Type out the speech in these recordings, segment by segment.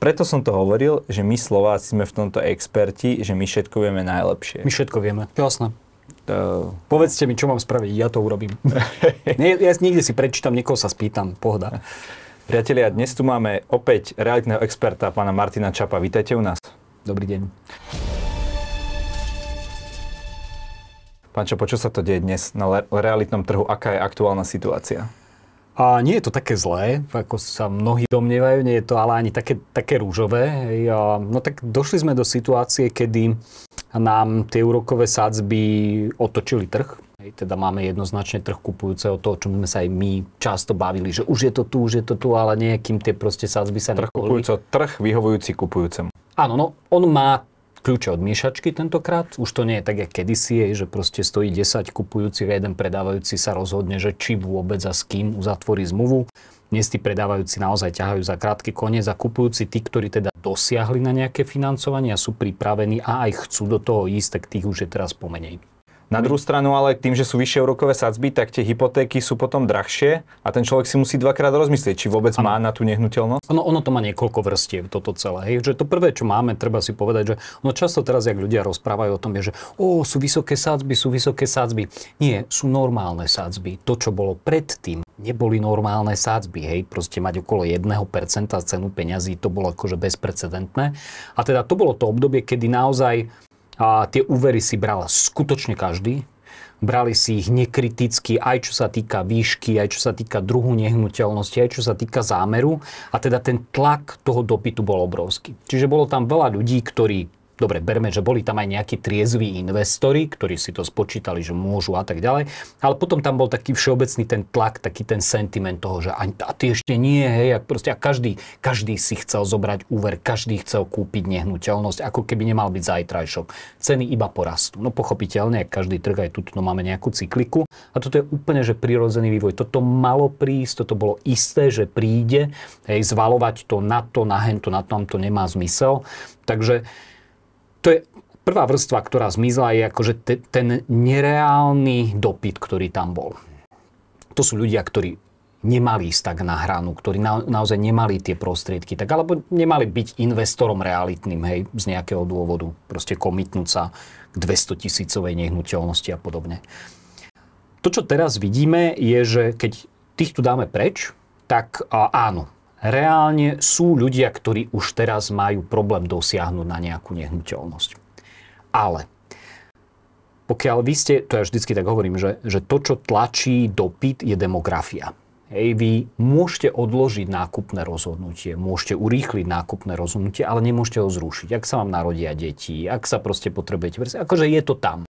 preto som to hovoril, že my Slováci sme v tomto experti, že my všetko vieme najlepšie. My všetko vieme, jasné. To... Povedzte mi, čo mám spraviť, ja to urobím. Nie, ja niekde si prečítam, niekoho sa spýtam, pohoda. Priatelia, dnes tu máme opäť realitného experta, pána Martina Čapa. Vítajte u nás. Dobrý deň. Pán Čapo, čo sa to deje dnes na realitnom trhu? Aká je aktuálna situácia? A nie je to také zlé, ako sa mnohí domnievajú, nie je to ale ani také, také rúžové. No tak došli sme do situácie, kedy nám tie úrokové sádzby otočili trh. Teda máme jednoznačne trh kupujúceho toho, čo sme sa aj my často bavili, že už je to tu, už je to tu, ale nejakým tie proste sádzby sa Trh kupujúceho, trh vyhovujúci kupujúcemu. Áno, no on má kľúče od miešačky tentokrát. Už to nie je tak, jak kedysi je, že proste stojí 10 kupujúcich a jeden predávajúci sa rozhodne, že či vôbec a s kým uzatvorí zmluvu. Dnes tí predávajúci naozaj ťahajú za krátky koniec a kupujúci tí, ktorí teda dosiahli na nejaké financovanie a sú pripravení a aj chcú do toho ísť, tak tých už je teraz pomenej. Na druhú stranu ale tým, že sú vyššie úrokové sadzby, tak tie hypotéky sú potom drahšie a ten človek si musí dvakrát rozmyslieť, či vôbec ano. má na tú nehnuteľnosť. Ono, ono to má niekoľko vrstiev, toto celé. Hej. Že to prvé, čo máme, treba si povedať, že no často teraz, jak ľudia rozprávajú o tom, je, že o, sú vysoké sadzby, sú vysoké sadzby. Nie, sú normálne sadzby. To, čo bolo predtým, neboli normálne sádzby, hej, proste mať okolo 1% cenu peňazí, to bolo akože bezprecedentné. A teda to bolo to obdobie, kedy naozaj a tie úvery si bral skutočne každý. Brali si ich nekriticky, aj čo sa týka výšky, aj čo sa týka druhu nehnuteľnosti, aj čo sa týka zámeru. A teda ten tlak toho dopytu bol obrovský. Čiže bolo tam veľa ľudí, ktorí Dobre, berme, že boli tam aj nejakí triezví investori, ktorí si to spočítali, že môžu a tak ďalej. Ale potom tam bol taký všeobecný ten tlak, taký ten sentiment toho, že a ty ešte nie, hej, a proste a každý, každý si chcel zobrať úver, každý chcel kúpiť nehnuteľnosť, ako keby nemal byť zajtrajšok. Ceny iba porastú. No pochopiteľne, každý trh aj tu no, máme nejakú cykliku. A toto je úplne, že prirodzený vývoj. Toto malo prísť, toto bolo isté, že príde. Hej, zvalovať to na to, na hento, na tom to nemá zmysel. Takže to je prvá vrstva, ktorá zmizla, je akože te, ten nereálny dopyt, ktorý tam bol. To sú ľudia, ktorí nemali ísť tak na hranu, ktorí na, naozaj nemali tie prostriedky, tak alebo nemali byť investorom realitným, hej, z nejakého dôvodu, proste komitnúť sa k 200 tisícovej nehnuteľnosti a podobne. To, čo teraz vidíme, je, že keď tých tu dáme preč, tak áno, reálne sú ľudia, ktorí už teraz majú problém dosiahnuť na nejakú nehnuteľnosť. Ale pokiaľ vy ste, to ja vždycky tak hovorím, že, že to, čo tlačí dopyt, je demografia. Hej, vy môžete odložiť nákupné rozhodnutie, môžete urýchliť nákupné rozhodnutie, ale nemôžete ho zrušiť. Ak sa vám narodia deti, ak sa proste potrebujete... Akože je to tam.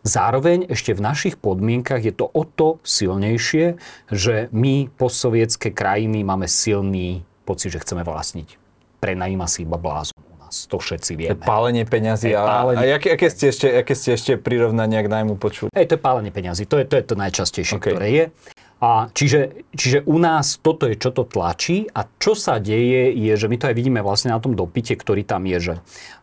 Zároveň ešte v našich podmienkach je to o to silnejšie, že my postsovietské krajiny máme silný pocit, že chceme vlastniť. Prenajíma si iba blázon u nás. To všetci vieme. To pálenie peňazí. A, pálenie... a aké, aké, ste ešte, aké ste ešte prirovnania k najmu počuli? Ej, to je pálenie peňazí. To je to, je to najčastejšie, okay. ktoré je. A čiže, čiže u nás toto je, čo to tlačí a čo sa deje, je, že my to aj vidíme vlastne na tom dopite, ktorý tam je, že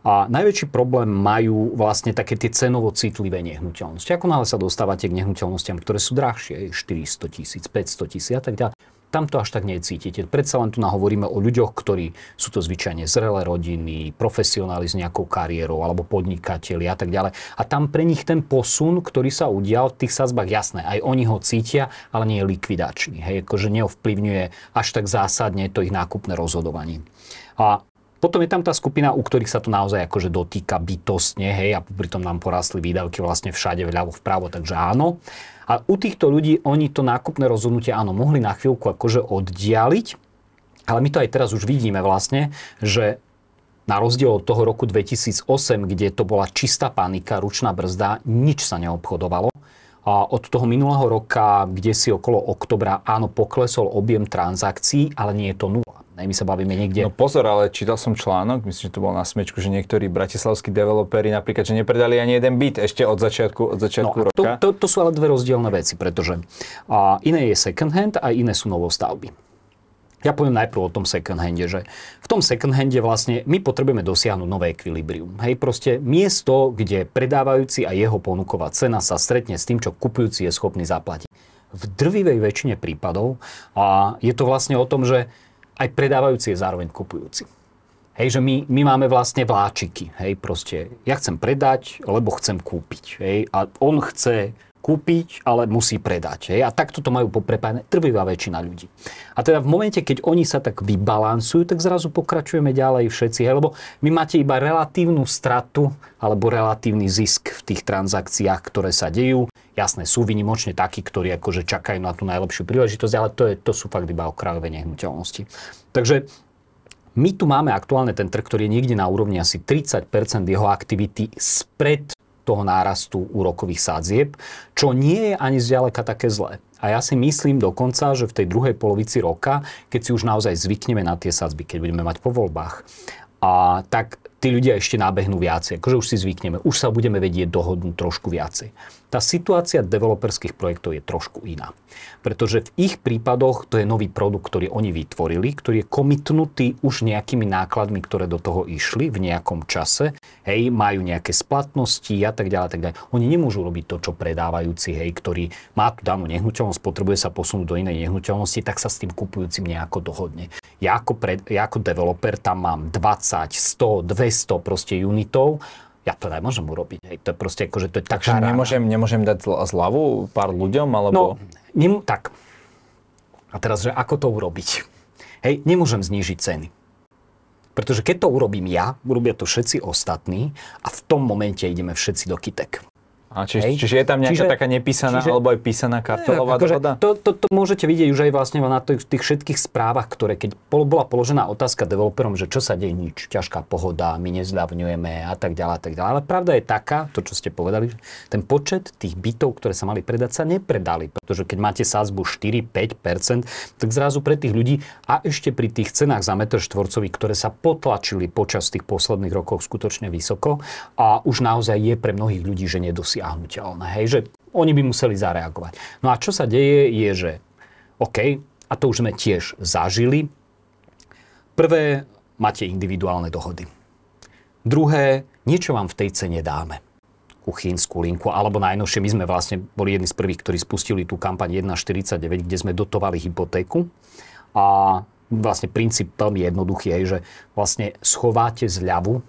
a najväčší problém majú vlastne také tie cenovo citlivé nehnuteľnosti. Ako náhle sa dostávate k nehnuteľnostiam, ktoré sú drahšie, 400 tisíc, 500 tisíc a tak ďalej, tam to až tak necítite. Predsa len tu hovoríme o ľuďoch, ktorí sú to zvyčajne zrelé rodiny, profesionáli s nejakou kariérou alebo podnikatelia a tak ďalej. A tam pre nich ten posun, ktorý sa udial v tých sazbách, jasné, aj oni ho cítia, ale nie je likvidačný. Hej, akože neovplyvňuje až tak zásadne to ich nákupné rozhodovanie. A potom je tam tá skupina, u ktorých sa to naozaj akože dotýka bytostne, hej, a pritom nám porastli výdavky vlastne všade, vľavo, vpravo, takže áno. A u týchto ľudí oni to nákupné rozhodnutie áno, mohli na chvíľku akože oddialiť, ale my to aj teraz už vidíme vlastne, že na rozdiel od toho roku 2008, kde to bola čistá panika, ručná brzda, nič sa neobchodovalo. A od toho minulého roka, kde si okolo oktobra, áno, poklesol objem transakcií, ale nie je to nula. My sa bavíme niekde... No pozor, ale čítal som článok, myslím, že to bol na smečku, že niektorí bratislavskí developeri napríklad, že nepredali ani jeden byt ešte od začiatku, od začiatku no, roka. To, to, to sú ale dve rozdielne veci, pretože a iné je second hand a iné sú novostavby. Ja poviem najprv o tom second hande, že v tom second hande vlastne my potrebujeme dosiahnuť nové ekvilibrium. Hej, proste miesto, kde predávajúci a jeho ponuková cena sa stretne s tým, čo kupujúci je schopný zaplatiť. V drvivej väčšine prípadov a je to vlastne o tom, že aj predávajúci je zároveň kupujúci. Hej, že my, my máme vlastne vláčiky. Hej, proste ja chcem predať, lebo chcem kúpiť. Hej, a on chce kúpiť, ale musí predať. Hej? A takto to majú poprepájane trvivá väčšina ľudí. A teda v momente, keď oni sa tak vybalansujú, tak zrazu pokračujeme ďalej všetci. Hej? Lebo vy máte iba relatívnu stratu alebo relatívny zisk v tých transakciách, ktoré sa dejú. Jasné, sú vynimočne takí, ktorí akože čakajú na tú najlepšiu príležitosť, ale to, je, to sú fakt iba okrajové nehnuteľnosti. Takže my tu máme aktuálne ten trh, ktorý je niekde na úrovni asi 30% jeho aktivity spred toho nárastu úrokových sádzieb, čo nie je ani zďaleka také zlé. A ja si myslím dokonca, že v tej druhej polovici roka, keď si už naozaj zvykneme na tie sadzby, keď budeme mať po voľbách, a tak tí ľudia ešte nábehnú viacej. Akože už si zvykneme, už sa budeme vedieť dohodnúť trošku viacej. Tá situácia developerských projektov je trošku iná. Pretože v ich prípadoch to je nový produkt, ktorý oni vytvorili, ktorý je komitnutý už nejakými nákladmi, ktoré do toho išli v nejakom čase. Hej, majú nejaké splatnosti a tak ďalej, tak ďalej. Oni nemôžu robiť to, čo predávajúci, hej, ktorý má tu danú nehnuteľnosť, potrebuje sa posunúť do inej nehnuteľnosti, tak sa s tým kupujúcim nejako dohodne. Ja ako, pred, ja ako developer tam mám 20, 100, 200 proste unitov ja to nemôžem urobiť. Hej. To je proste ako, že to je taká Takže nemôžem, nemôžem dať zľavu pár ľuďom, alebo... No, nem, tak. A teraz, že ako to urobiť? Hej, nemôžem znížiť ceny. Pretože keď to urobím ja, urobia to všetci ostatní a v tom momente ideme všetci do kytek. A či, čiže je tam nejaká čiže, taká nepísaná čiže, alebo aj písaná kartelová akože dohoda? To, to, to môžete vidieť už aj vlastne na tých, tých všetkých správach, ktoré keď bola položená otázka developerom, že čo sa deje, nič, ťažká pohoda, my nezľavňujeme a tak ďalej a tak ďalej. Ale pravda je taká, to čo ste povedali, že ten počet tých bytov, ktoré sa mali predať, sa nepredali. Pretože keď máte sázbu 4-5%, tak zrazu pre tých ľudí a ešte pri tých cenách za metr štvorcový, ktoré sa potlačili počas tých posledných rokov skutočne vysoko a už naozaj je pre mnohých ľudí, že nedosiahnu nedosiahnuteľné. Hej, že oni by museli zareagovať. No a čo sa deje je, že OK, a to už sme tiež zažili. Prvé, máte individuálne dohody. Druhé, niečo vám v tej cene dáme kuchynskú linku, alebo najnovšie, my sme vlastne boli jedni z prvých, ktorí spustili tú kampaň 1.49, kde sme dotovali hypotéku. A vlastne princíp veľmi jednoduchý je, že vlastne schováte zľavu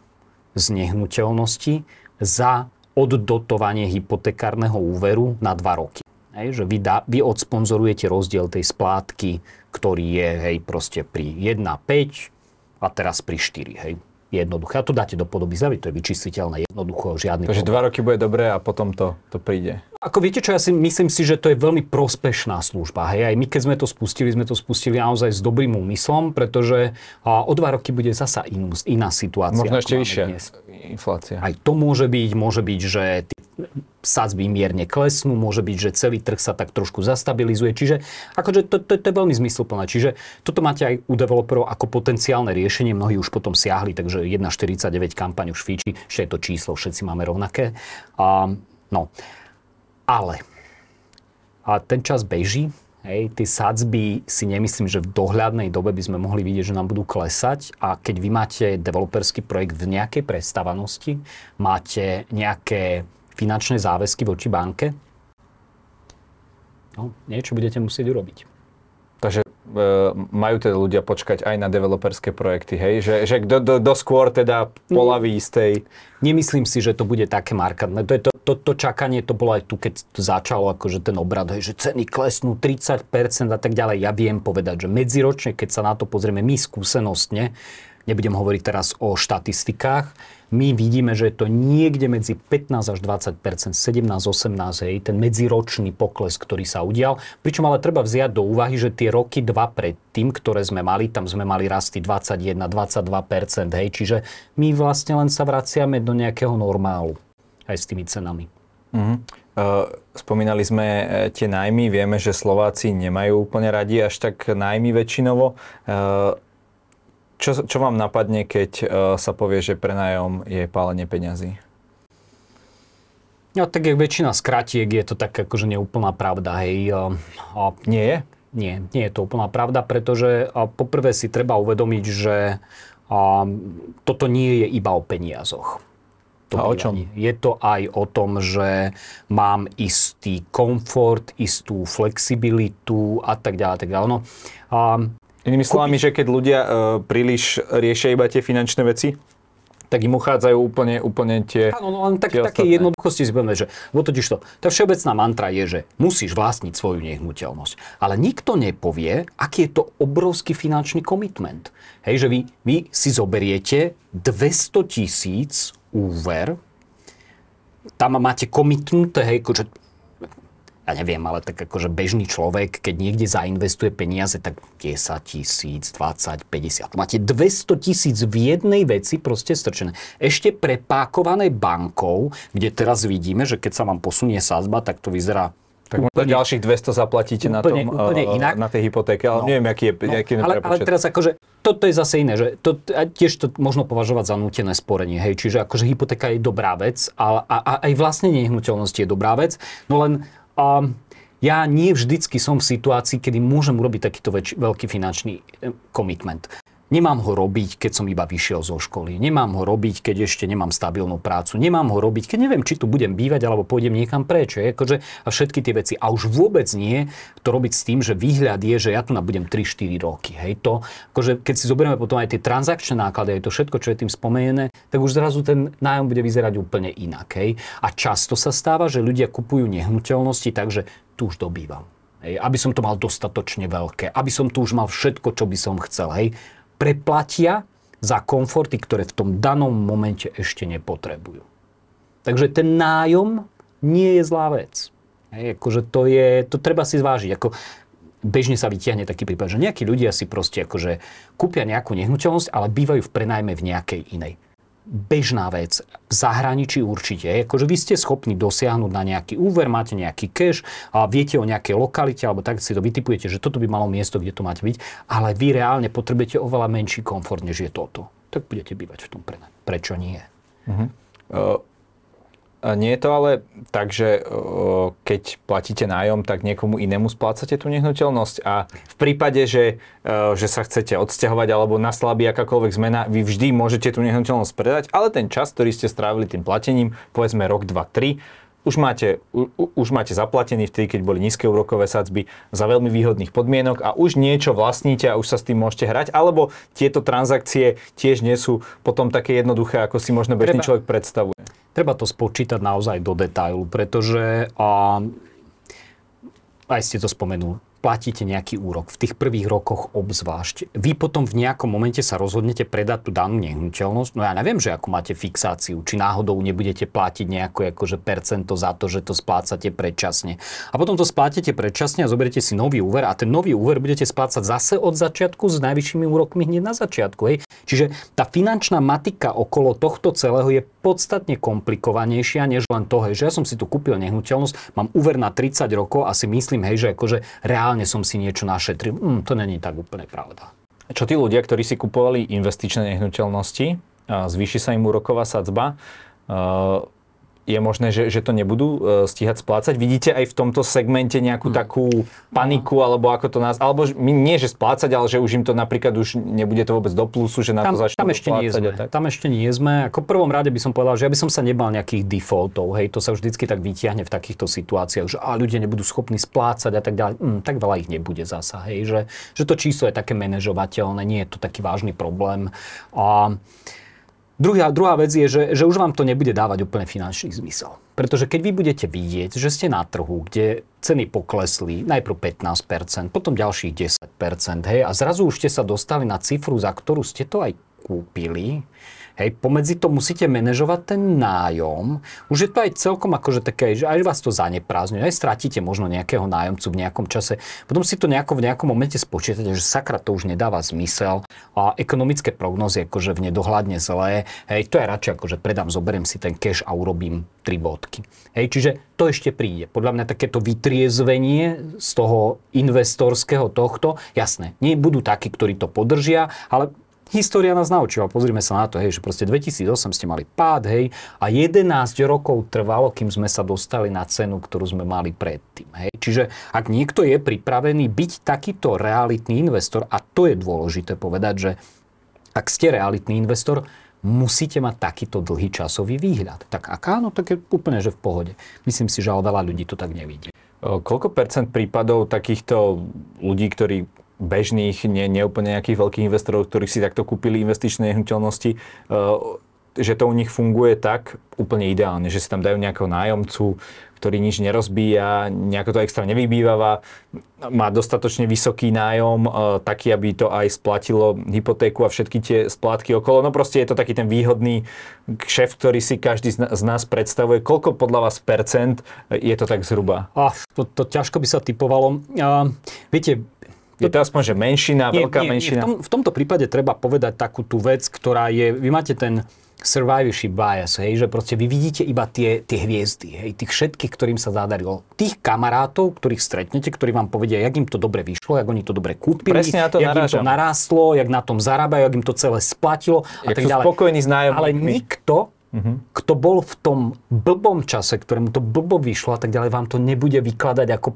z nehnuteľnosti za oddotovanie hypotekárneho úveru na 2 roky. Hej, že vy, dá, vy odsponzorujete rozdiel tej splátky, ktorý je hej, proste pri 1,5 a teraz pri 4. Hej jednoduché. A to dáte do podoby zľavy, to je vyčistiteľné, jednoducho, žiadny Takže dva roky bude dobré a potom to, to príde. Ako viete čo, ja si myslím si, že to je veľmi prospešná služba. Hej, aj my keď sme to spustili, sme to spustili naozaj s dobrým úmyslom, pretože o dva roky bude zasa inú, iná situácia. Možno ešte vyššia inflácia. Aj to môže byť, môže byť, že sadzby mierne klesnú, môže byť, že celý trh sa tak trošku zastabilizuje. Čiže akože to, to, to je veľmi zmysluplné. Čiže toto máte aj u developerov ako potenciálne riešenie. Mnohí už potom siahli, takže 1,49 kampaň už fíči, ešte je to číslo, všetci máme rovnaké. A, no, ale a ten čas beží, Hej, tie sadzby si nemyslím, že v dohľadnej dobe by sme mohli vidieť, že nám budú klesať a keď vy máte developerský projekt v nejakej predstavanosti, máte nejaké finančné záväzky voči banke, no, niečo budete musieť urobiť. Takže e, majú teda ľudia počkať aj na developerské projekty, hej? Že, že do, do skôr teda polaví z tej... Nemyslím si, že to bude také markantné. To, je to, to, to čakanie, to bolo aj tu, keď začalo, akože ten obrad, hej, že ceny klesnú 30% a tak ďalej. Ja viem povedať, že medziročne, keď sa na to pozrieme my skúsenostne, nebudem hovoriť teraz o štatistikách, my vidíme, že je to niekde medzi 15 až 20% 17, 18, hej, ten medziročný pokles, ktorý sa udial. Pričom ale treba vziať do úvahy, že tie roky dva predtým, ktoré sme mali, tam sme mali rasty 21, 22% hej, čiže my vlastne len sa vraciame do nejakého normálu aj s tými cenami. Uh-huh. Spomínali sme e, tie najmy, vieme, že Slováci nemajú úplne radi až tak najmy väčšinovo. E, čo, čo vám napadne, keď uh, sa povie, že prenájom je pálenie peňazí? No tak jak väčšina skratiek je to tak akože neúplná pravda, hej. A nie je? Nie, nie je to úplná pravda, pretože poprvé si treba uvedomiť, že toto nie je iba o peniazoch. To a o čom? Je to aj o tom, že mám istý komfort, istú flexibilitu a tak ďalej. Tak ďalej. No, a, Inými slovami, že keď ľudia uh, príliš riešia iba tie finančné veci, tak im uchádzajú úplne, úplne tie Áno, no len tak, také jednoduchosti si povedzme, že bo totiž to, tá všeobecná mantra je, že musíš vlastniť svoju nehnuteľnosť. Ale nikto nepovie, aký je to obrovský finančný komitment. Hej, že vy, vy si zoberiete 200 tisíc úver, tam máte komitnuté, hej, že ja neviem, ale tak akože bežný človek, keď niekde zainvestuje peniaze, tak 10 tisíc, 20, 50. Máte 200 tisíc v jednej veci proste strčené. Ešte prepákované bankou, kde teraz vidíme, že keď sa vám posunie sázba, tak to vyzerá tak úplne, ďalších 200 zaplatíte úplne, na, tom, úplne inak. na tej hypotéke, ale no, neviem, aký je, no, aký je ale, ale teraz akože, toto je zase iné, že to, tiež to možno považovať za nútené sporenie, hej, čiže akože hypotéka je dobrá vec a, a, a aj vlastne nehnuteľnosti je dobrá vec, no len a ja nie vždycky som v situácii, kedy môžem urobiť takýto väč- veľký finančný komitment. Nemám ho robiť, keď som iba vyšiel zo školy. Nemám ho robiť, keď ešte nemám stabilnú prácu. Nemám ho robiť, keď neviem, či tu budem bývať alebo pôjdem niekam preč. Je, akože, a všetky tie veci. A už vôbec nie to robiť s tým, že výhľad je, že ja tu budem 3-4 roky. Hej, to, akože, keď si zoberieme potom aj tie transakčné náklady, aj to všetko, čo je tým spomenené, tak už zrazu ten nájom bude vyzerať úplne inak. Hej. A často sa stáva, že ľudia kupujú nehnuteľnosti, takže tu už dobývam. Hej, aby som to mal dostatočne veľké, aby som tu už mal všetko, čo by som chcel. Hej preplatia za komforty, ktoré v tom danom momente ešte nepotrebujú. Takže ten nájom nie je zlá vec. Hej, akože to, je, to treba si zvážiť. Ako bežne sa vytiahne taký prípad, že nejakí ľudia si proste akože kúpia nejakú nehnuteľnosť, ale bývajú v prenajme v nejakej inej bežná vec. V zahraničí určite. Akože vy ste schopní dosiahnuť na nejaký úver, máte nejaký cash a viete o nejakej lokalite, alebo tak si to vytipujete, že toto by malo miesto, kde to máte byť, ale vy reálne potrebujete oveľa menší komfort, než je toto. Tak budete bývať v tom prenajme. Prečo nie? Uh-huh. Uh, nie je to ale tak, že keď platíte nájom, tak niekomu inému splácate tú nehnuteľnosť? A v prípade, že, že sa chcete odsťahovať alebo naslabí akákoľvek zmena, vy vždy môžete tú nehnuteľnosť predať, ale ten čas, ktorý ste strávili tým platením, povedzme rok, dva, tri, už máte, u, už máte zaplatený vtedy, keď boli nízke úrokové sadzby za veľmi výhodných podmienok a už niečo vlastníte a už sa s tým môžete hrať, alebo tieto transakcie tiež nie sú potom také jednoduché, ako si možno bežný človek predstavuje? Treba to spočítať naozaj do detailu, pretože a, aj ste to spomenuli, platíte nejaký úrok, v tých prvých rokoch obzvlášť. Vy potom v nejakom momente sa rozhodnete predať tú danú nehnuteľnosť. No ja neviem, že ako máte fixáciu, či náhodou nebudete platiť nejaké akože percento za to, že to splácate predčasne. A potom to splátite predčasne a zoberiete si nový úver a ten nový úver budete splácať zase od začiatku s najvyššími úrokmi hneď na začiatku. Hej. Čiže tá finančná matika okolo tohto celého je podstatne komplikovanejšia než len to, hej, že ja som si tu kúpil nehnuteľnosť, mám úver na 30 rokov a si myslím, hej, že akože reálne som si niečo našetril. Mm, to není tak úplne pravda. Čo tí ľudia, ktorí si kupovali investičné nehnuteľnosti, zvýši sa im úroková sadzba, je možné, že, že to nebudú uh, stíhať splácať. Vidíte aj v tomto segmente nejakú hmm. takú paniku, alebo ako to nás, alebo nie, že splácať, ale že už im to napríklad už nebude to vôbec do plusu, že na tam, to začnú tam ešte nie sme. Tam ešte nie sme. Ako prvom rade by som povedal, že ja by som sa nebal nejakých defaultov. Hej, to sa vždycky tak vytiahne v takýchto situáciách, že a ľudia nebudú schopní splácať a tak ďalej. Mm, tak veľa ich nebude zasa. Hej, že, že to číslo je také manažovateľné, nie je to taký vážny problém. A, Druhá, druhá vec je, že, že už vám to nebude dávať úplne finančný zmysel. Pretože keď vy budete vidieť, že ste na trhu, kde ceny poklesli najprv 15%, potom ďalších 10%, hej, a zrazu už ste sa dostali na cifru, za ktorú ste to aj kúpili, Hej, pomedzi to musíte manažovať ten nájom. Už je to aj celkom akože také, že aj vás to zaneprázdňuje, aj stratíte možno nejakého nájomcu v nejakom čase. Potom si to nejako v nejakom momente spočítate, že sakra to už nedáva zmysel a ekonomické prognozy akože v nedohľadne zlé. Hej, to je radšej akože predám, zoberiem si ten cash a urobím tri bodky. Hej, čiže to ešte príde. Podľa mňa takéto vytriezvenie z toho investorského tohto, jasné, nie budú takí, ktorí to podržia, ale História nás naučila, pozrime sa na to, hej, že proste 2008 ste mali pád, hej, a 11 rokov trvalo, kým sme sa dostali na cenu, ktorú sme mali predtým, hej. Čiže ak niekto je pripravený byť takýto realitný investor, a to je dôležité povedať, že ak ste realitný investor, musíte mať takýto dlhý časový výhľad. Tak ak áno, tak je úplne, že v pohode. Myslím si, že ale veľa ľudí to tak nevidí. Koľko percent prípadov takýchto ľudí, ktorí bežných, nie, nie nejakých veľkých investorov, ktorí si takto kúpili investičné nehnuteľnosti, že to u nich funguje tak úplne ideálne, že si tam dajú nejakého nájomcu, ktorý nič nerozbíja, nejako to extra nevybývava, má dostatočne vysoký nájom, e, taký, aby to aj splatilo hypotéku a všetky tie splátky okolo. No proste je to taký ten výhodný šéf, ktorý si každý z nás predstavuje. Koľko podľa vás percent je to tak zhruba? Ach, to, to ťažko by sa typovalo. Uh, viete, je to aspoň, že menšina, nie, veľká nie, menšina? Nie, v, tom, v tomto prípade treba povedať takú tú vec, ktorá je, vy máte ten survivorship bias, hej, že proste vy vidíte iba tie, tie hviezdy, hej, tých všetkých, ktorým sa zadarilo. Tých kamarátov, ktorých stretnete, ktorí vám povedia, jak im to dobre vyšlo, jak oni to dobre kúpili, Presne na to jak narážam. im to narástlo, jak na tom zarábajú, jak im to celé splatilo a tak ďalej. spokojní s Ale nikto, uh-huh. kto bol v tom blbom čase, ktorému to blbo vyšlo a tak ďalej, vám to nebude vykladať ako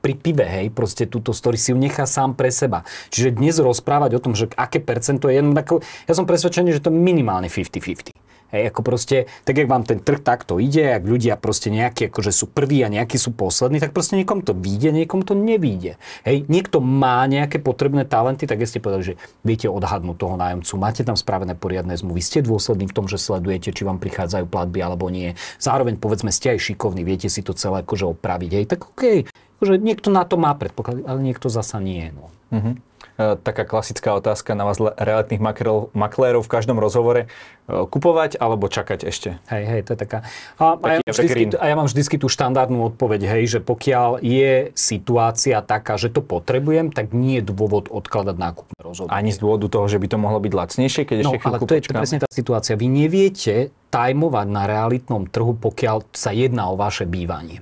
pri pive, hej, proste túto story si ju nechá sám pre seba. Čiže dnes rozprávať o tom, že aké percento je, ako, ja som presvedčený, že to minimálne 50-50. Hej, ako proste, tak jak vám ten trh takto ide, ak ľudia proste nejakí akože sú prví a nejakí sú poslední, tak proste niekom to vyjde, niekom to nevíde. Hej, niekto má nejaké potrebné talenty, tak ja ste povedali, že viete odhadnúť toho nájomcu, máte tam spravené poriadne zmluvy, ste dôslední v tom, že sledujete, či vám prichádzajú platby alebo nie. Zároveň povedzme ste aj šikovní, viete si to celé akože opraviť. Hej, tak OK, že niekto na to má predpoklad, ale niekto zasa nie. No. Uh-huh. Taká klasická otázka na vás realitných maklérov v každom rozhovore. E, kupovať alebo čakať ešte? Hej, hej, to je taká... A, a, ja, vždycky, a ja mám vždycky tú štandardnú odpoveď, hej, že pokiaľ je situácia taká, že to potrebujem, tak nie je dôvod odkladať nákupné rozhodnutie. Ani z dôvodu toho, že by to mohlo byť lacnejšie, keď no, ešte ale to je presne tá situácia. Vy neviete tajmovať na realitnom trhu, pokiaľ sa jedná o vaše bývanie.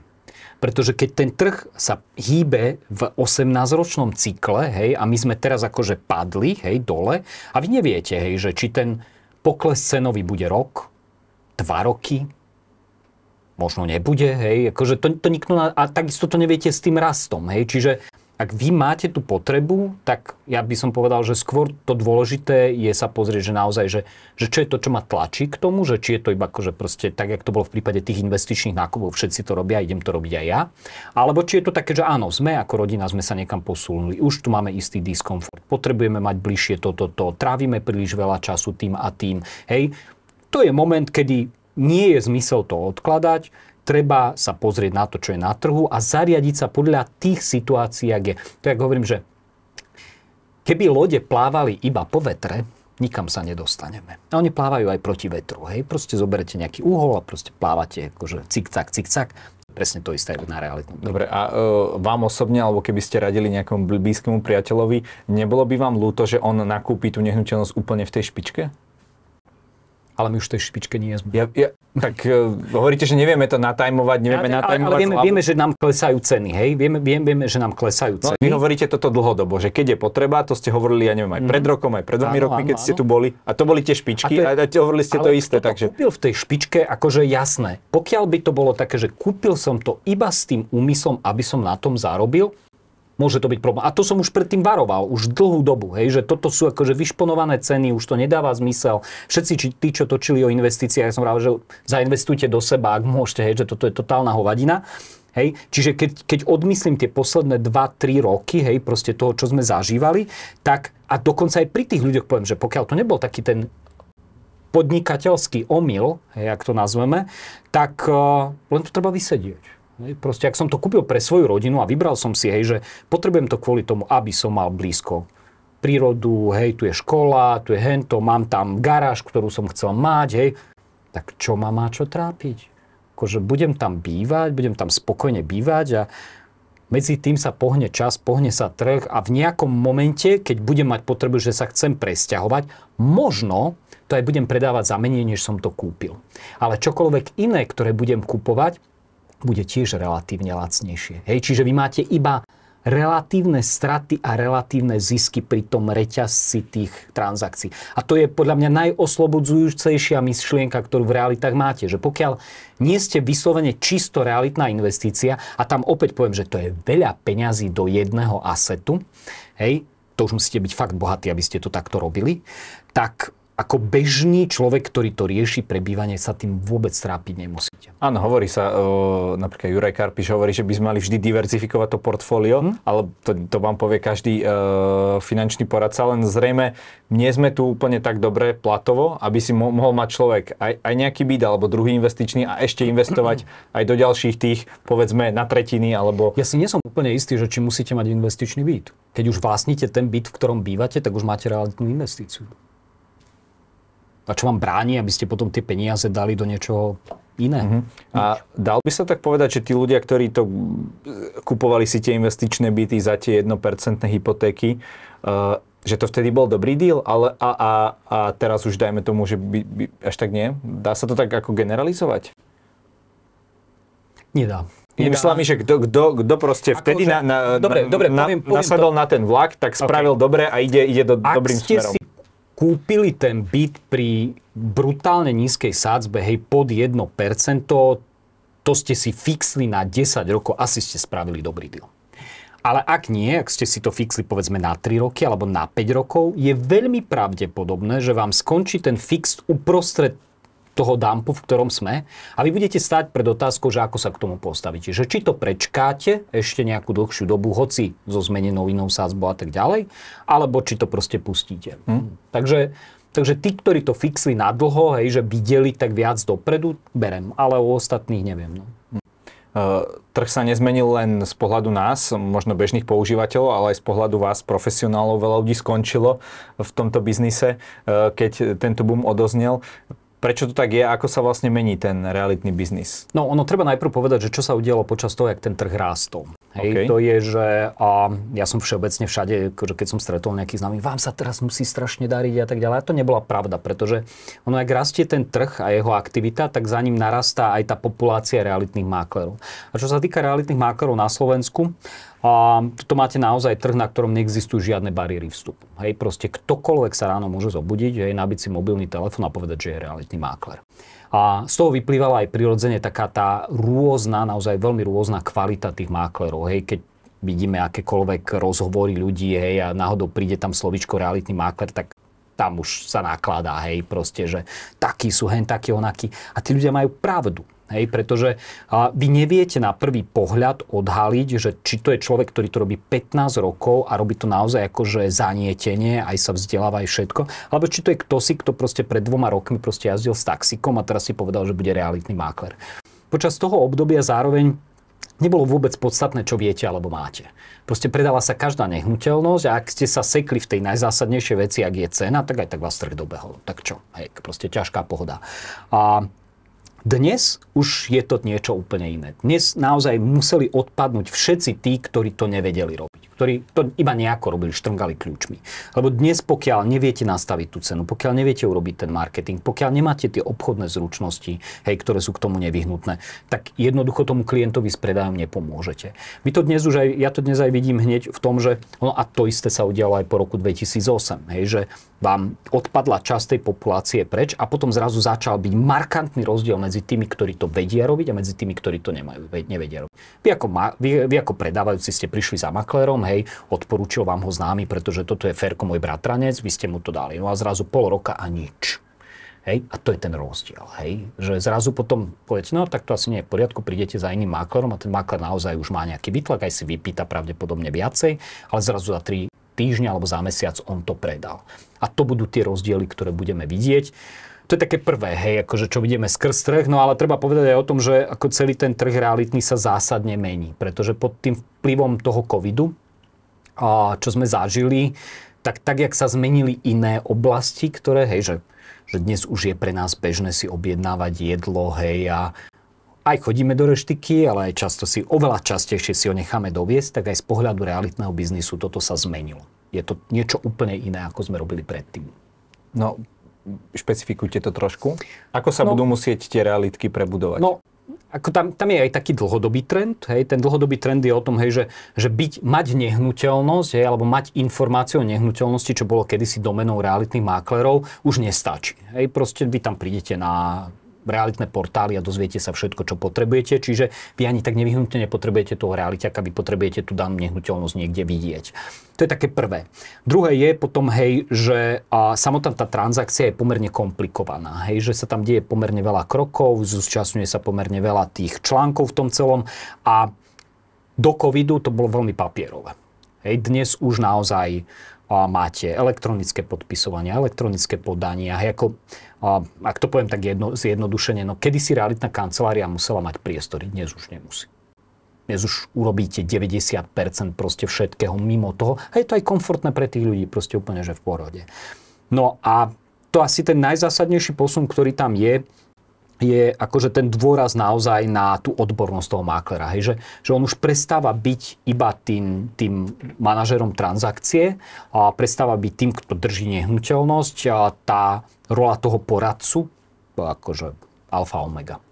Pretože keď ten trh sa hýbe v 18-ročnom cykle, hej, a my sme teraz akože padli, hej, dole, a vy neviete, hej, že či ten pokles cenový bude rok, dva roky, možno nebude, hej, akože to, to nikto, na, a takisto to neviete s tým rastom, hej, čiže ak vy máte tú potrebu, tak ja by som povedal, že skôr to dôležité je sa pozrieť, že naozaj, že, že čo je to, čo ma tlačí k tomu, že či je to iba akože proste tak, jak to bolo v prípade tých investičných nákupov, všetci to robia, idem to robiť aj ja. Alebo či je to také, že áno, sme ako rodina, sme sa niekam posunuli, už tu máme istý diskomfort, potrebujeme mať bližšie toto, to, to, trávime príliš veľa času tým a tým. Hej, to je moment, kedy nie je zmysel to odkladať, treba sa pozrieť na to, čo je na trhu a zariadiť sa podľa tých situácií, ak je. To ja hovorím, že keby lode plávali iba po vetre, nikam sa nedostaneme. A oni plávajú aj proti vetru. Hej? Proste zoberete nejaký úhol a proste plávate akože cik-cak, cik-cak. Presne to isté na realitnom. Dobre, a uh, vám osobne, alebo keby ste radili nejakému blízkému priateľovi, nebolo by vám ľúto, že on nakúpi tú nehnuteľnosť úplne v tej špičke? Ale my už v tej špičke nie sme. Ja, ja, tak uh, hovoríte, že nevieme to natajmovať, nevieme ja, natajmovať. Ale, ale vieme, vieme, že nám klesajú ceny, hej? Vieme, vieme, vieme že nám klesajú no, ceny. No, vy hovoríte toto dlhodobo, že keď je potreba, to ste hovorili, ja neviem, aj pred mhm. rokom, aj pred dvomi rokmi, keď áno. ste tu boli. A to boli tie špičky, a, je, a hovorili ste to isté. Takže... kúpil v tej špičke, akože jasné. Pokiaľ by to bolo také, že kúpil som to iba s tým úmyslom, aby som na tom zarobil, môže to byť problém. A to som už predtým varoval, už dlhú dobu, hej, že toto sú akože vyšponované ceny, už to nedáva zmysel. Všetci či, tí, čo točili o investíciách, ja som rád, že zainvestujte do seba, ak môžete, hej, že toto je totálna hovadina. Hej? Čiže keď, keď odmyslím tie posledné 2-3 roky, hej, proste toho, čo sme zažívali, tak a dokonca aj pri tých ľuďoch poviem, že pokiaľ to nebol taký ten podnikateľský omyl, hej, ak to nazveme, tak uh, len to treba vysedieť. Proste, ak som to kúpil pre svoju rodinu a vybral som si, hej, že potrebujem to kvôli tomu, aby som mal blízko prírodu, hej, tu je škola, tu je hento, mám tam garáž, ktorú som chcel mať, hej, tak čo ma má čo trápiť? Akože budem tam bývať, budem tam spokojne bývať a medzi tým sa pohne čas, pohne sa trh a v nejakom momente, keď budem mať potrebu, že sa chcem presťahovať, možno to aj budem predávať za menej, než som to kúpil. Ale čokoľvek iné, ktoré budem kupovať, bude tiež relatívne lacnejšie. Hej, čiže vy máte iba relatívne straty a relatívne zisky pri tom reťazci tých transakcií. A to je podľa mňa najoslobodzujúcejšia myšlienka, ktorú v realitách máte. Že pokiaľ nie ste vyslovene čisto realitná investícia, a tam opäť poviem, že to je veľa peňazí do jedného asetu, hej, to už musíte byť fakt bohatí, aby ste to takto robili, tak ako bežný človek, ktorý to rieši prebývanie, sa tým vôbec trápiť nemusíte. Áno, hovorí sa, o, napríklad Juraj Karpiš hovorí, že by sme mali vždy diverzifikovať to portfólio, hm? ale to, to vám povie každý e, finančný poradca, len zrejme nie sme tu úplne tak dobre platovo, aby si mo- mohol mať človek aj, aj nejaký byt alebo druhý investičný a ešte investovať aj do ďalších tých, povedzme, na tretiny alebo... Ja si nie som úplne istý, že či musíte mať investičný byt. Keď už vlastníte ten byt, v ktorom bývate, tak už máte realitnú investíciu. A čo vám bráni, aby ste potom tie peniaze dali do niečoho iné. Uh-huh. A dal by sa tak povedať, že tí ľudia, ktorí to kupovali si tie investičné byty za tie 1% hypotéky, uh, že to vtedy bol dobrý deal, ale a, a, a teraz už dajme tomu, že by, by, až tak nie? Dá sa to tak ako generalizovať? Nedá. Myslím, že kto, kto, kto proste vtedy akože, na, na, dobre, na, dobre, poviem, poviem nasadol to. na ten vlak, tak spravil okay. dobre a ide, ide do, Ak dobrým ste smerom. Si kúpili ten byt pri brutálne nízkej sádzbe, hej, pod 1%, to ste si fixli na 10 rokov, asi ste spravili dobrý deal. Ale ak nie, ak ste si to fixli povedzme na 3 roky alebo na 5 rokov, je veľmi pravdepodobné, že vám skončí ten fix uprostred toho dumpu, v ktorom sme a vy budete stať pred otázkou, že ako sa k tomu postavíte. Že či to prečkáte ešte nejakú dlhšiu dobu, hoci so zmenenou inou sázbou a tak ďalej, alebo či to proste pustíte. Hm? Takže, takže tí, ktorí to fixli na dlho, hej, že videli tak viac dopredu, berem, ale u ostatných neviem. No. Uh, trh sa nezmenil len z pohľadu nás, možno bežných používateľov, ale aj z pohľadu vás, profesionálov. Veľa ľudí skončilo v tomto biznise, uh, keď tento boom odoznel. Prečo to tak je? Ako sa vlastne mení ten realitný biznis? No, ono treba najprv povedať, že čo sa udialo počas toho, jak ten trh rástol. Hej, okay. to je, že a ja som všeobecne všade, akože keď som stretol nejakých známych, vám sa teraz musí strašne dariť a tak ďalej. A to nebola pravda, pretože ono, ak rastie ten trh a jeho aktivita, tak za ním narastá aj tá populácia realitných máklerov. A čo sa týka realitných máklerov na Slovensku, a to máte naozaj trh, na ktorom neexistujú žiadne bariéry vstupu. Hej, proste ktokoľvek sa ráno môže zobudiť, hej, nabiť si mobilný telefón a povedať, že je realitný mákler. A z toho vyplývala aj prirodzene taká tá rôzna, naozaj veľmi rôzna kvalita tých máklerov. Hej, keď vidíme akékoľvek rozhovory ľudí, hej, a náhodou príde tam slovičko realitný mákler, tak tam už sa nakladá, hej, proste, že takí sú hen, takí, onakí. A tí ľudia majú pravdu. Hej, pretože vy neviete na prvý pohľad odhaliť, že či to je človek, ktorý to robí 15 rokov a robí to naozaj akože zanietenie, aj sa vzdeláva aj všetko, alebo či to je kto si, kto proste pred dvoma rokmi proste jazdil s taxikom a teraz si povedal, že bude realitný mákler. Počas toho obdobia zároveň nebolo vôbec podstatné, čo viete alebo máte. Proste predala sa každá nehnuteľnosť a ak ste sa sekli v tej najzásadnejšej veci, ak je cena, tak aj tak vás trh dobehol. Tak čo? Hej, proste ťažká pohoda. A dnes už je to niečo úplne iné. Dnes naozaj museli odpadnúť všetci tí, ktorí to nevedeli robiť ktorí to iba nejako robili, štrngali kľúčmi. Lebo dnes, pokiaľ neviete nastaviť tú cenu, pokiaľ neviete urobiť ten marketing, pokiaľ nemáte tie obchodné zručnosti, hej, ktoré sú k tomu nevyhnutné, tak jednoducho tomu klientovi s predajom nepomôžete. My to dnes už aj, ja to dnes aj vidím hneď v tom, že no a to isté sa udialo aj po roku 2008, hej, že vám odpadla časť tej populácie preč a potom zrazu začal byť markantný rozdiel medzi tými, ktorí to vedia robiť a medzi tými, ktorí to nemajú, nevedia robiť. Vy ako, vy, vy ako predávajúci ste prišli za maklérom, hej, odporúčil vám ho známy, pretože toto je Ferko môj bratranec, vy ste mu to dali. No a zrazu pol roka a nič. Hej? A to je ten rozdiel. Hej? Že zrazu potom poviete, no tak to asi nie je v poriadku, prídete za iným maklerom a ten makler naozaj už má nejaký vytlak, aj si vypýta pravdepodobne viacej, ale zrazu za 3 týždňa alebo za mesiac on to predal. A to budú tie rozdiely, ktoré budeme vidieť. To je také prvé, hej, akože čo vidíme skrz trh, no ale treba povedať aj o tom, že ako celý ten trh realitný sa zásadne mení, pretože pod tým vplyvom toho covidu, čo sme zažili, tak tak, jak sa zmenili iné oblasti, ktoré, hej, že, že dnes už je pre nás bežné si objednávať jedlo, hej, a aj chodíme do reštiky, ale aj často si, oveľa častejšie si ho necháme doviesť, tak aj z pohľadu realitného biznisu toto sa zmenilo. Je to niečo úplne iné, ako sme robili predtým. No, špecifikujte to trošku. Ako sa no, budú musieť tie realitky prebudovať? No, ako tam, tam je aj taký dlhodobý trend. Hej. Ten dlhodobý trend je o tom, hej, že, že byť, mať nehnuteľnosť, hej, alebo mať informáciu o nehnuteľnosti, čo bolo kedysi domenou realitných máklerov, už nestačí. Hej. Proste vy tam prídete na realitné portály a dozviete sa všetko, čo potrebujete, čiže vy ani tak nevyhnutne nepotrebujete toho realiťaka, vy potrebujete tú danú nehnuteľnosť niekde vidieť. To je také prvé. Druhé je potom, hej, že a samotná tá transakcia je pomerne komplikovaná, hej, že sa tam deje pomerne veľa krokov, zúčastňuje sa pomerne veľa tých článkov v tom celom a do covidu to bolo veľmi papierové. Hej, dnes už naozaj máte elektronické podpisovanie, elektronické podanie. Ako, ak to poviem tak jedno, zjednodušene, no kedy si realitná kancelária musela mať priestory, dnes už nemusí. Dnes už urobíte 90% proste všetkého mimo toho. A je to aj komfortné pre tých ľudí, proste úplne, že v porode. No a to asi ten najzásadnejší posun, ktorý tam je, je akože ten dôraz naozaj na tú odbornosť toho máklera. Hej? Že, že on už prestáva byť iba tým, tým manažerom transakcie, a prestáva byť tým, kto drží nehnuteľnosť a tá rola toho poradcu, akože alfa omega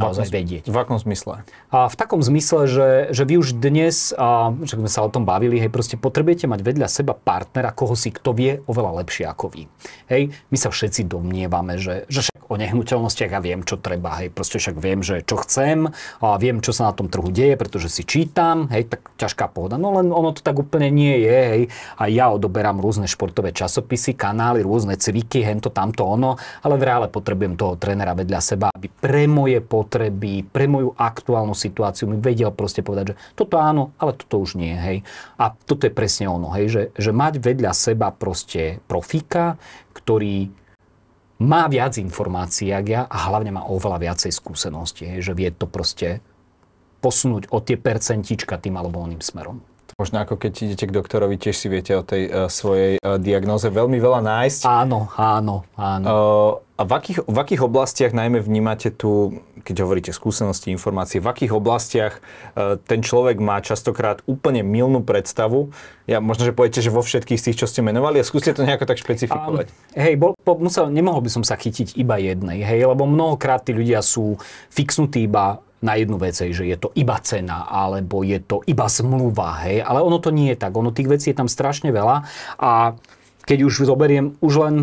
naozaj vedieť. V akom zmysle? A v takom zmysle, že, že vy už dnes, a, že sme sa o tom bavili, hej, proste potrebujete mať vedľa seba partnera, koho si kto vie oveľa lepšie ako vy. Hej, my sa všetci domnievame, že, že však o nehnuteľnostiach ja viem, čo treba, hej, proste však viem, že čo chcem, a viem, čo sa na tom trhu deje, pretože si čítam, hej, tak ťažká pohoda. No len ono to tak úplne nie je, hej, a ja odoberám rôzne športové časopisy, kanály, rôzne cviky, hento, tamto, ono, ale v reále potrebujem toho trénera vedľa seba, aby pre moje potreby, pre moju aktuálnu situáciu mi vedel proste povedať, že toto áno, ale toto už nie, hej. A toto je presne ono, hej, že, že mať vedľa seba proste profíka, ktorý má viac informácií, jak ja, a hlavne má oveľa viacej skúseností, že vie to proste posunúť o tie percentička tým alebo oným smerom. Možno ako keď idete k doktorovi, tiež si viete o tej uh, svojej uh, diagnoze veľmi veľa nájsť. Áno, áno, áno. Uh, a v akých, v akých oblastiach najmä vnímate tu, keď hovoríte skúsenosti, informácie, v akých oblastiach uh, ten človek má častokrát úplne milnú predstavu? Ja možno, že poviete, že vo všetkých z tých, čo ste menovali a skúste to nejako tak špecifikovať. Um, hej, bol, po, musel, nemohol by som sa chytiť iba jednej, hej, lebo mnohokrát tí ľudia sú fixnutí iba na jednu vec, že je to iba cena, alebo je to iba zmluva, hej, ale ono to nie je tak, ono tých vecí je tam strašne veľa a keď už zoberiem už len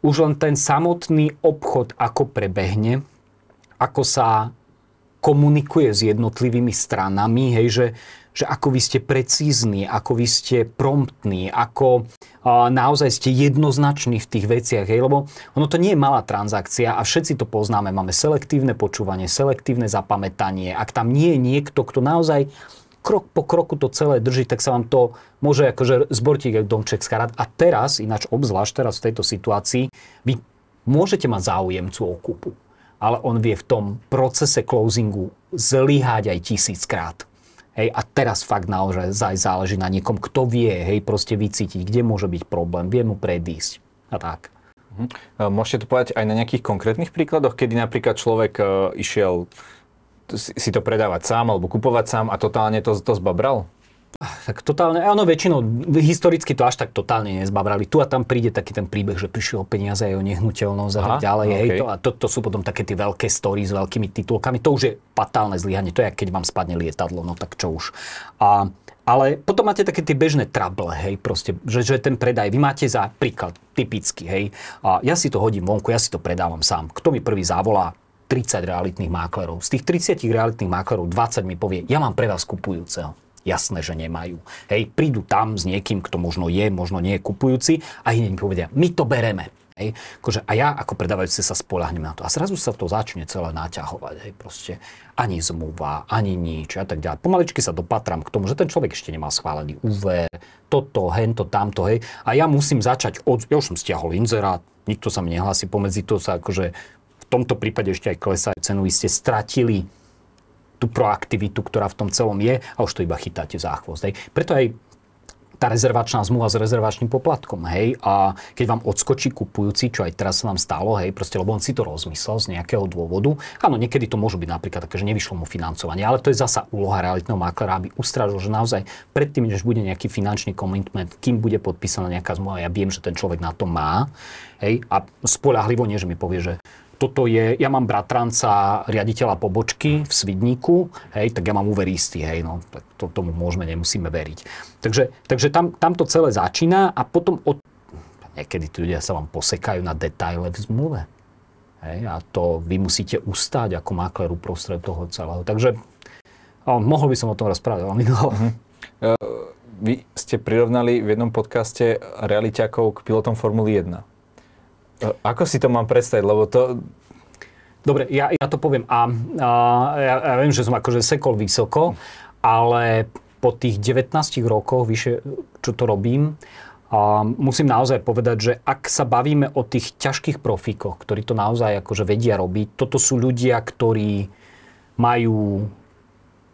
už len ten samotný obchod, ako prebehne, ako sa komunikuje s jednotlivými stranami, hej, že že ako vy ste precízni, ako vy ste promptní, ako a, naozaj ste jednoznační v tých veciach. Hej? Lebo ono to nie je malá transakcia a všetci to poznáme. Máme selektívne počúvanie, selektívne zapamätanie. Ak tam nie je niekto, kto naozaj krok po kroku to celé drží, tak sa vám to môže akože zbortiť ako domček skarát. A teraz, ináč obzvlášť teraz v tejto situácii, vy môžete mať záujemcu o kúpu, ale on vie v tom procese closingu zlyhať aj tisíckrát. Hej, a teraz fakt naozaj záleží na niekom, kto vie, hej, proste vycítiť, kde môže byť problém, vie mu predísť a tak. Mhm. Môžete to povedať aj na nejakých konkrétnych príkladoch, kedy napríklad človek uh, išiel si to predávať sám alebo kupovať sám a totálne to, to zbabral? Tak totálne, ono väčšinou, historicky to až tak totálne nezbabrali. Tu a tam príde taký ten príbeh, že prišiel peniaze aj o nehnuteľnosť a tak ďalej. Okay. Hej, to, a to, to sú potom také tie veľké story s veľkými titulkami. To už je fatálne zlyhanie. To je, keď vám spadne lietadlo, no tak čo už. A, ale potom máte také tie bežné trable, hej, proste, že, že ten predaj, vy máte za príklad typicky, hej, a ja si to hodím vonku, ja si to predávam sám. Kto mi prvý zavolá, 30 realitných máklerov. Z tých 30 realitných máklerov 20 mi povie, ja mám pre vás kupujúceho. Jasné, že nemajú. Hej, prídu tam s niekým, kto možno je, možno nie je kupujúci a hneď mi povedia, my to bereme. Hej, akože, a ja ako predávajúci sa spolahnem na to. A zrazu sa to začne celé naťahovať. Hej, proste ani zmluva, ani nič a tak ďalej. Pomaličky sa dopatram k tomu, že ten človek ešte nemá schválený úver, toto, hento, tamto, hej. A ja musím začať od... Ja už som stiahol inzerát, nikto sa mi nehlási, pomedzi to sa akože tomto prípade ešte aj klesajú cenu, vy ste stratili tú proaktivitu, ktorá v tom celom je a už to iba chytáte za chvost. Hej. Preto aj tá rezervačná zmluva s rezervačným poplatkom, hej, a keď vám odskočí kupujúci, čo aj teraz sa vám stalo, hej, proste, lebo on si to rozmyslel z nejakého dôvodu. Áno, niekedy to môže byť napríklad také, že nevyšlo mu financovanie, ale to je zasa úloha realitného maklera, aby ustrážil, že naozaj predtým, než bude nejaký finančný commitment, kým bude podpísaná nejaká zmluva, ja viem, že ten človek na to má, hej, a spolahlivo nie, že mi povie, že toto je, ja mám bratranca riaditeľa pobočky v Svidníku, hej, tak ja mám úver istý, hej, no, tak to, tomu môžeme, nemusíme veriť. Takže, takže tam, tam to celé začína a potom od, niekedy tí ľudia sa vám posekajú na detaile v zmluve. Hej, a to vy musíte ustáť ako makler uprostred toho celého. Takže o, mohol by som o tom rozprávať veľmi dlho. Uh-huh. Vy ste prirovnali v jednom podcaste realiťakov k pilotom Formuly 1. Ako si to mám predstaviť? Lebo to... Dobre, ja, ja to poviem. A, a ja, ja viem, že som akože sekol vysoko, ale po tých 19 rokoch, vyše, čo to robím, a musím naozaj povedať, že ak sa bavíme o tých ťažkých profíkoch, ktorí to naozaj akože vedia robiť, toto sú ľudia, ktorí majú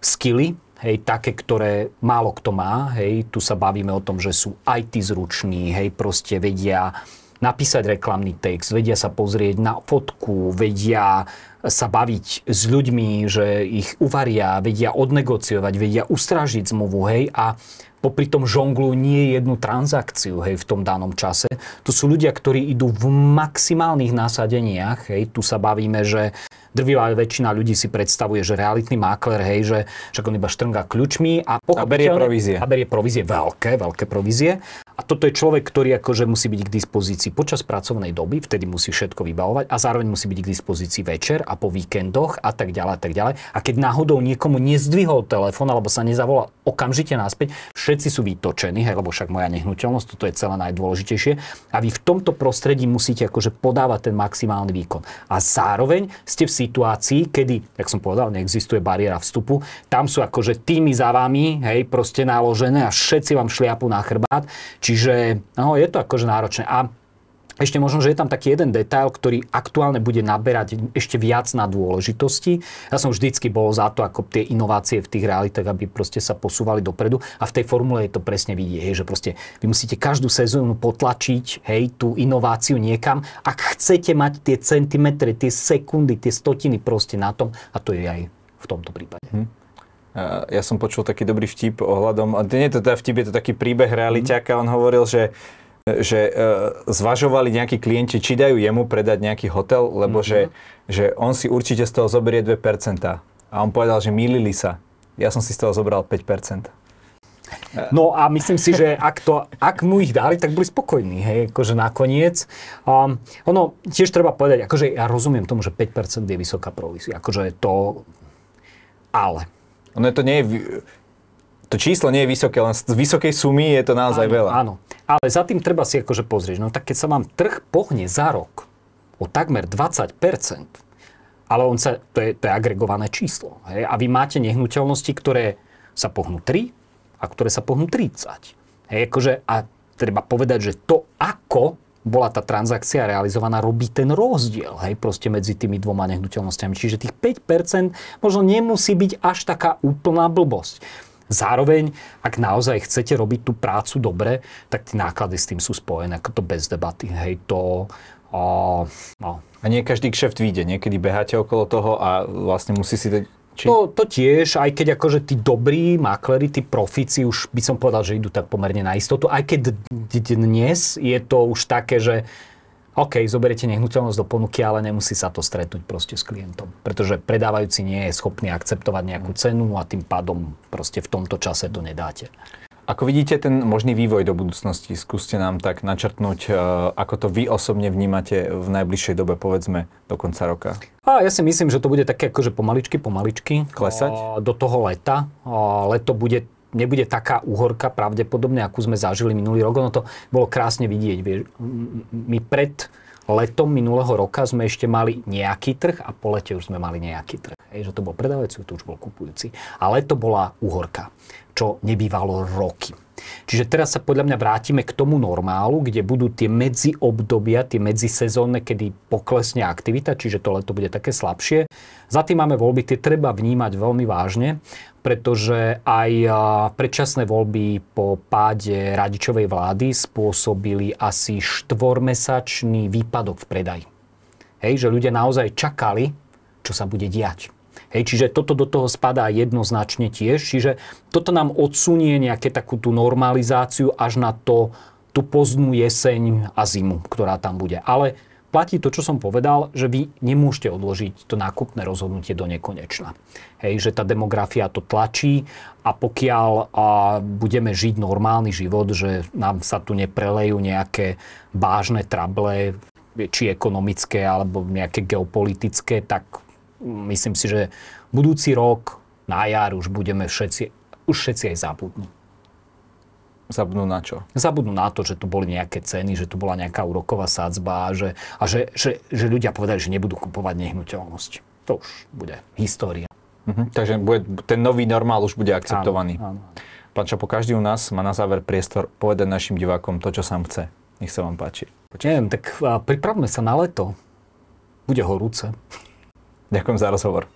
skily, hej, také, ktoré málo kto má, hej, tu sa bavíme o tom, že sú IT zruční, hej, proste vedia napísať reklamný text, vedia sa pozrieť na fotku, vedia sa baviť s ľuďmi, že ich uvaria, vedia odnegociovať, vedia ustrážiť zmluvu, hej, a popri tom žonglu nie jednu transakciu hej, v tom danom čase. To sú ľudia, ktorí idú v maximálnych nasadeniach. Hej. Tu sa bavíme, že drvivá väčšina ľudí si predstavuje, že realitný makler, hej, že však on iba štrnga kľúčmi a, a berie provízie. A berie provízie, veľké, veľké provízie. A toto je človek, ktorý akože musí byť k dispozícii počas pracovnej doby, vtedy musí všetko vybavovať a zároveň musí byť k dispozícii večer a po víkendoch a tak ďalej a tak ďalej. A keď náhodou niekomu nezdvihol telefón alebo sa nezavolal okamžite naspäť, všetci sú vytočení, hej, lebo však moja nehnuteľnosť, toto je celé najdôležitejšie. A vy v tomto prostredí musíte akože podávať ten maximálny výkon. A zároveň ste v situácii, kedy, jak som povedal, neexistuje bariéra vstupu, tam sú akože týmy za vami, hej, proste naložené a všetci vám šliapu na chrbát Čiže no, je to akože náročné. A ešte možno, že je tam taký jeden detail, ktorý aktuálne bude naberať ešte viac na dôležitosti. Ja som vždycky bol za to, ako tie inovácie v tých realitách, aby proste sa posúvali dopredu. A v tej formule je to presne vidieť, hej, že proste vy musíte každú sezónu potlačiť hej, tú inováciu niekam, ak chcete mať tie centimetre, tie sekundy, tie stotiny proste na tom. A to je aj v tomto prípade. Hmm. Ja som počul taký dobrý vtip ohľadom, nie je to teda vtip, je to taký príbeh realiťaka, on hovoril, že že uh, zvažovali nejakí klienti, či dajú jemu predať nejaký hotel, lebo mm-hmm. že, že on si určite z toho zoberie 2%. A on povedal, že mýlili sa. Ja som si z toho zobral 5%. No a myslím si, že ak, to, ak mu ich dali, tak boli spokojní, hej, akože nakoniec. Um, ono tiež treba povedať, akože ja rozumiem tomu, že 5% je vysoká provízia, akože to, ale ono to nie je, to číslo nie je vysoké, len z vysokej sumy je to naozaj áno, veľa. Áno, ale za tým treba si akože pozrieť. No tak keď sa vám trh pohne za rok o takmer 20%, ale on sa, to, je, to je agregované číslo. Hej? A vy máte nehnuteľnosti, ktoré sa pohnú 3 a ktoré sa pohnú 30. Hej? Akože, a treba povedať, že to, ako bola tá transakcia realizovaná, robí ten rozdiel hej, proste medzi tými dvoma nehnuteľnosťami. Čiže tých 5% možno nemusí byť až taká úplná blbosť. Zároveň, ak naozaj chcete robiť tú prácu dobre, tak tie náklady s tým sú spojené, ako to bez debaty. Hej, to... O, no. A nie každý kšeft vyjde, niekedy beháte okolo toho a vlastne musí si či... To, to tiež, aj keď akože tí dobrí makleri, tí profíci už by som povedal, že idú tak pomerne na istotu, aj keď dnes je to už také, že OK, zoberiete nehnuteľnosť do ponuky, ale nemusí sa to stretnúť proste s klientom. Pretože predávajúci nie je schopný akceptovať nejakú cenu a tým pádom proste v tomto čase to nedáte. Ako vidíte ten možný vývoj do budúcnosti? Skúste nám tak načrtnúť, e, ako to vy osobne vnímate v najbližšej dobe, povedzme, do konca roka. A ja si myslím, že to bude také akože pomaličky, pomaličky. Klesať? Do toho leta. Leto bude nebude taká úhorka pravdepodobne, akú sme zažili minulý rok. Ono to bolo krásne vidieť. My pred letom minulého roka sme ešte mali nejaký trh a po lete už sme mali nejaký trh. Hej, že to bol predávajúci, to už bol kupujúci. Ale to bola úhorka čo nebývalo roky. Čiže teraz sa podľa mňa vrátime k tomu normálu, kde budú tie medziobdobia, tie medzisezónne, kedy poklesne aktivita, čiže to leto bude také slabšie. Za tým máme voľby, tie treba vnímať veľmi vážne, pretože aj predčasné voľby po páde radičovej vlády spôsobili asi štvormesačný výpadok v predaji. Hej, že ľudia naozaj čakali, čo sa bude diať. Hej, čiže toto do toho spadá jednoznačne tiež. Čiže toto nám odsunie nejaké takú tú normalizáciu až na to, tú poznú jeseň a zimu, ktorá tam bude. Ale platí to, čo som povedal, že vy nemôžete odložiť to nákupné rozhodnutie do nekonečna. Hej, že tá demografia to tlačí a pokiaľ a budeme žiť normálny život, že nám sa tu neprelejú nejaké vážne trable či ekonomické, alebo nejaké geopolitické, tak myslím si, že budúci rok na jar už budeme všetci, už všetci aj zabudnú. Zabudnú na čo? Zabudnú na to, že tu boli nejaké ceny, že tu bola nejaká úroková sadzba a, že, a že, že, že ľudia povedali, že nebudú kupovať nehnuteľnosť. To už bude história. Mhm, takže bude, ten nový normál už bude akceptovaný. Áno, áno. Pán Čapo, každý u nás má na záver priestor povedať našim divákom to, čo sám chce. Nech sa vám páči. Neviem, tak pripravme sa na leto. Bude horúce. Ďakujem za rozhovor.